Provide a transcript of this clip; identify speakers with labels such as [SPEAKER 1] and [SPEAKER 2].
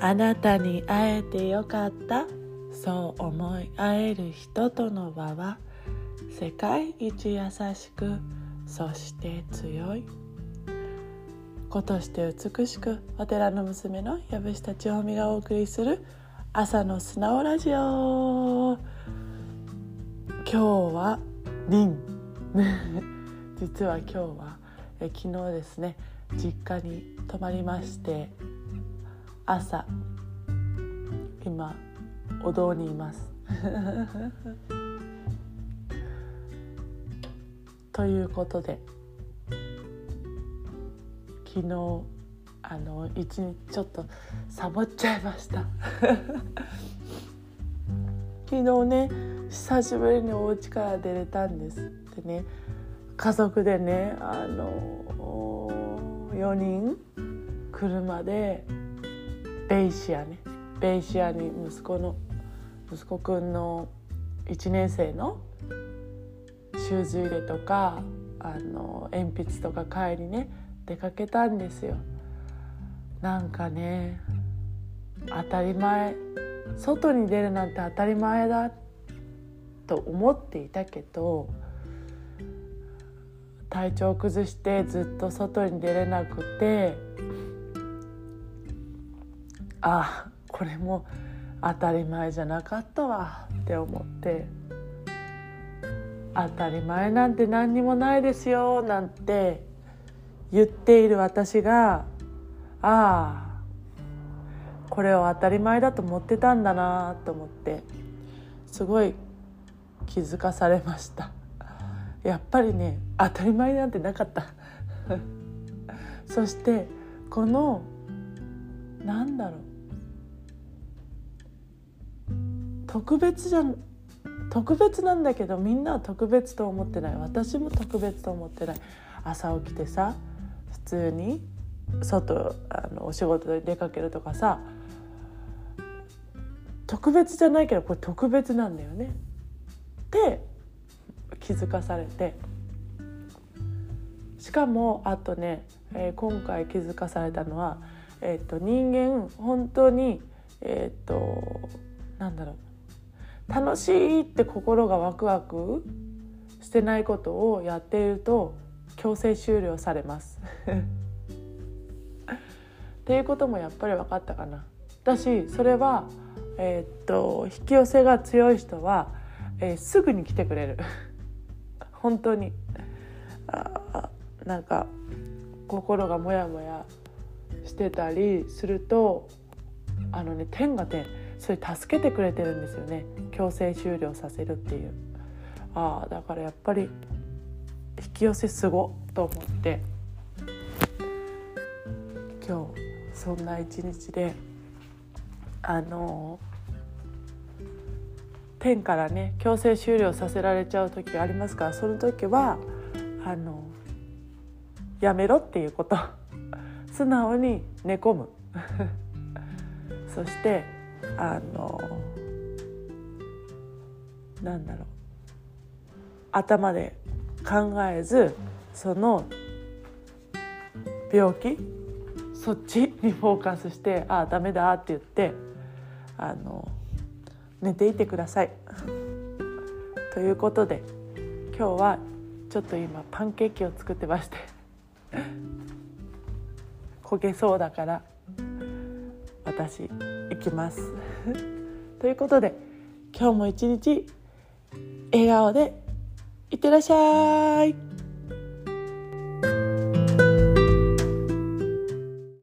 [SPEAKER 1] あなたに会えてよかった。そう思い合える人との輪は世界一優しくそして強い。子として美しくお寺の娘の藪下千穂美がお送りする朝の素直ラジオ。今日はリン。実は今日はえ昨日ですね実家に泊まりまして朝今お堂にいます。ということで昨日あの一日ちょっとサボっちゃいました。昨日ね久しぶりにお家から出れたんですってね。家族でねあの4人車でベイシアねベイシアに息子の息子くんの1年生のシューズ入れとかあの鉛筆とか買いにね出かけたんですよ。なんかね当たり前外に出るなんて当たり前だと思っていたけど体調崩してずっと外に出れなくてあこれも当たり前じゃなかったわって思って。当たり前なんて何にもないですよなんて言っている私がああこれを当たり前だと思ってたんだなと思ってすごい気づかされました。やっぱりね当たり前なんてなかった。そしてこのなんだろう。特別じゃ特別なんだけどみんなは特別と思ってない。私も特別と思ってない。朝起きてさ普通に外あのお仕事で出かけるとかさ特別じゃないけどこれ特別なんだよね。って気づかされて。しかもあとね、えー、今回気づかされたのは、えーと、人間本当にえっ、ー、となんだろう。楽しいって心がワクワクしてないことをやっていると強制終了されます。っていうこともやっぱり分かったかな。だしそれは、えー、っと引き寄せが強い人は、えー、すぐに来てくれる。本当に。あなんか心がモヤモヤしてたりするとあのね天がねそれ助けてくれてるんですよね。強制終了させるっていう。ああだからやっぱり引き寄せすごと思って。今日そんな一日であの天からね強制終了させられちゃう時がありますからその時はあのやめろっていうこと。素直に寝込む。そしてあのなんだろう頭で考えずその病気そっちにフォーカスしてああダメだって言ってあの寝ていてください。ということで今日はちょっと今パンケーキを作ってまして 焦げそうだから私いきます。ということで今日も一日笑顔でいってらっしゃい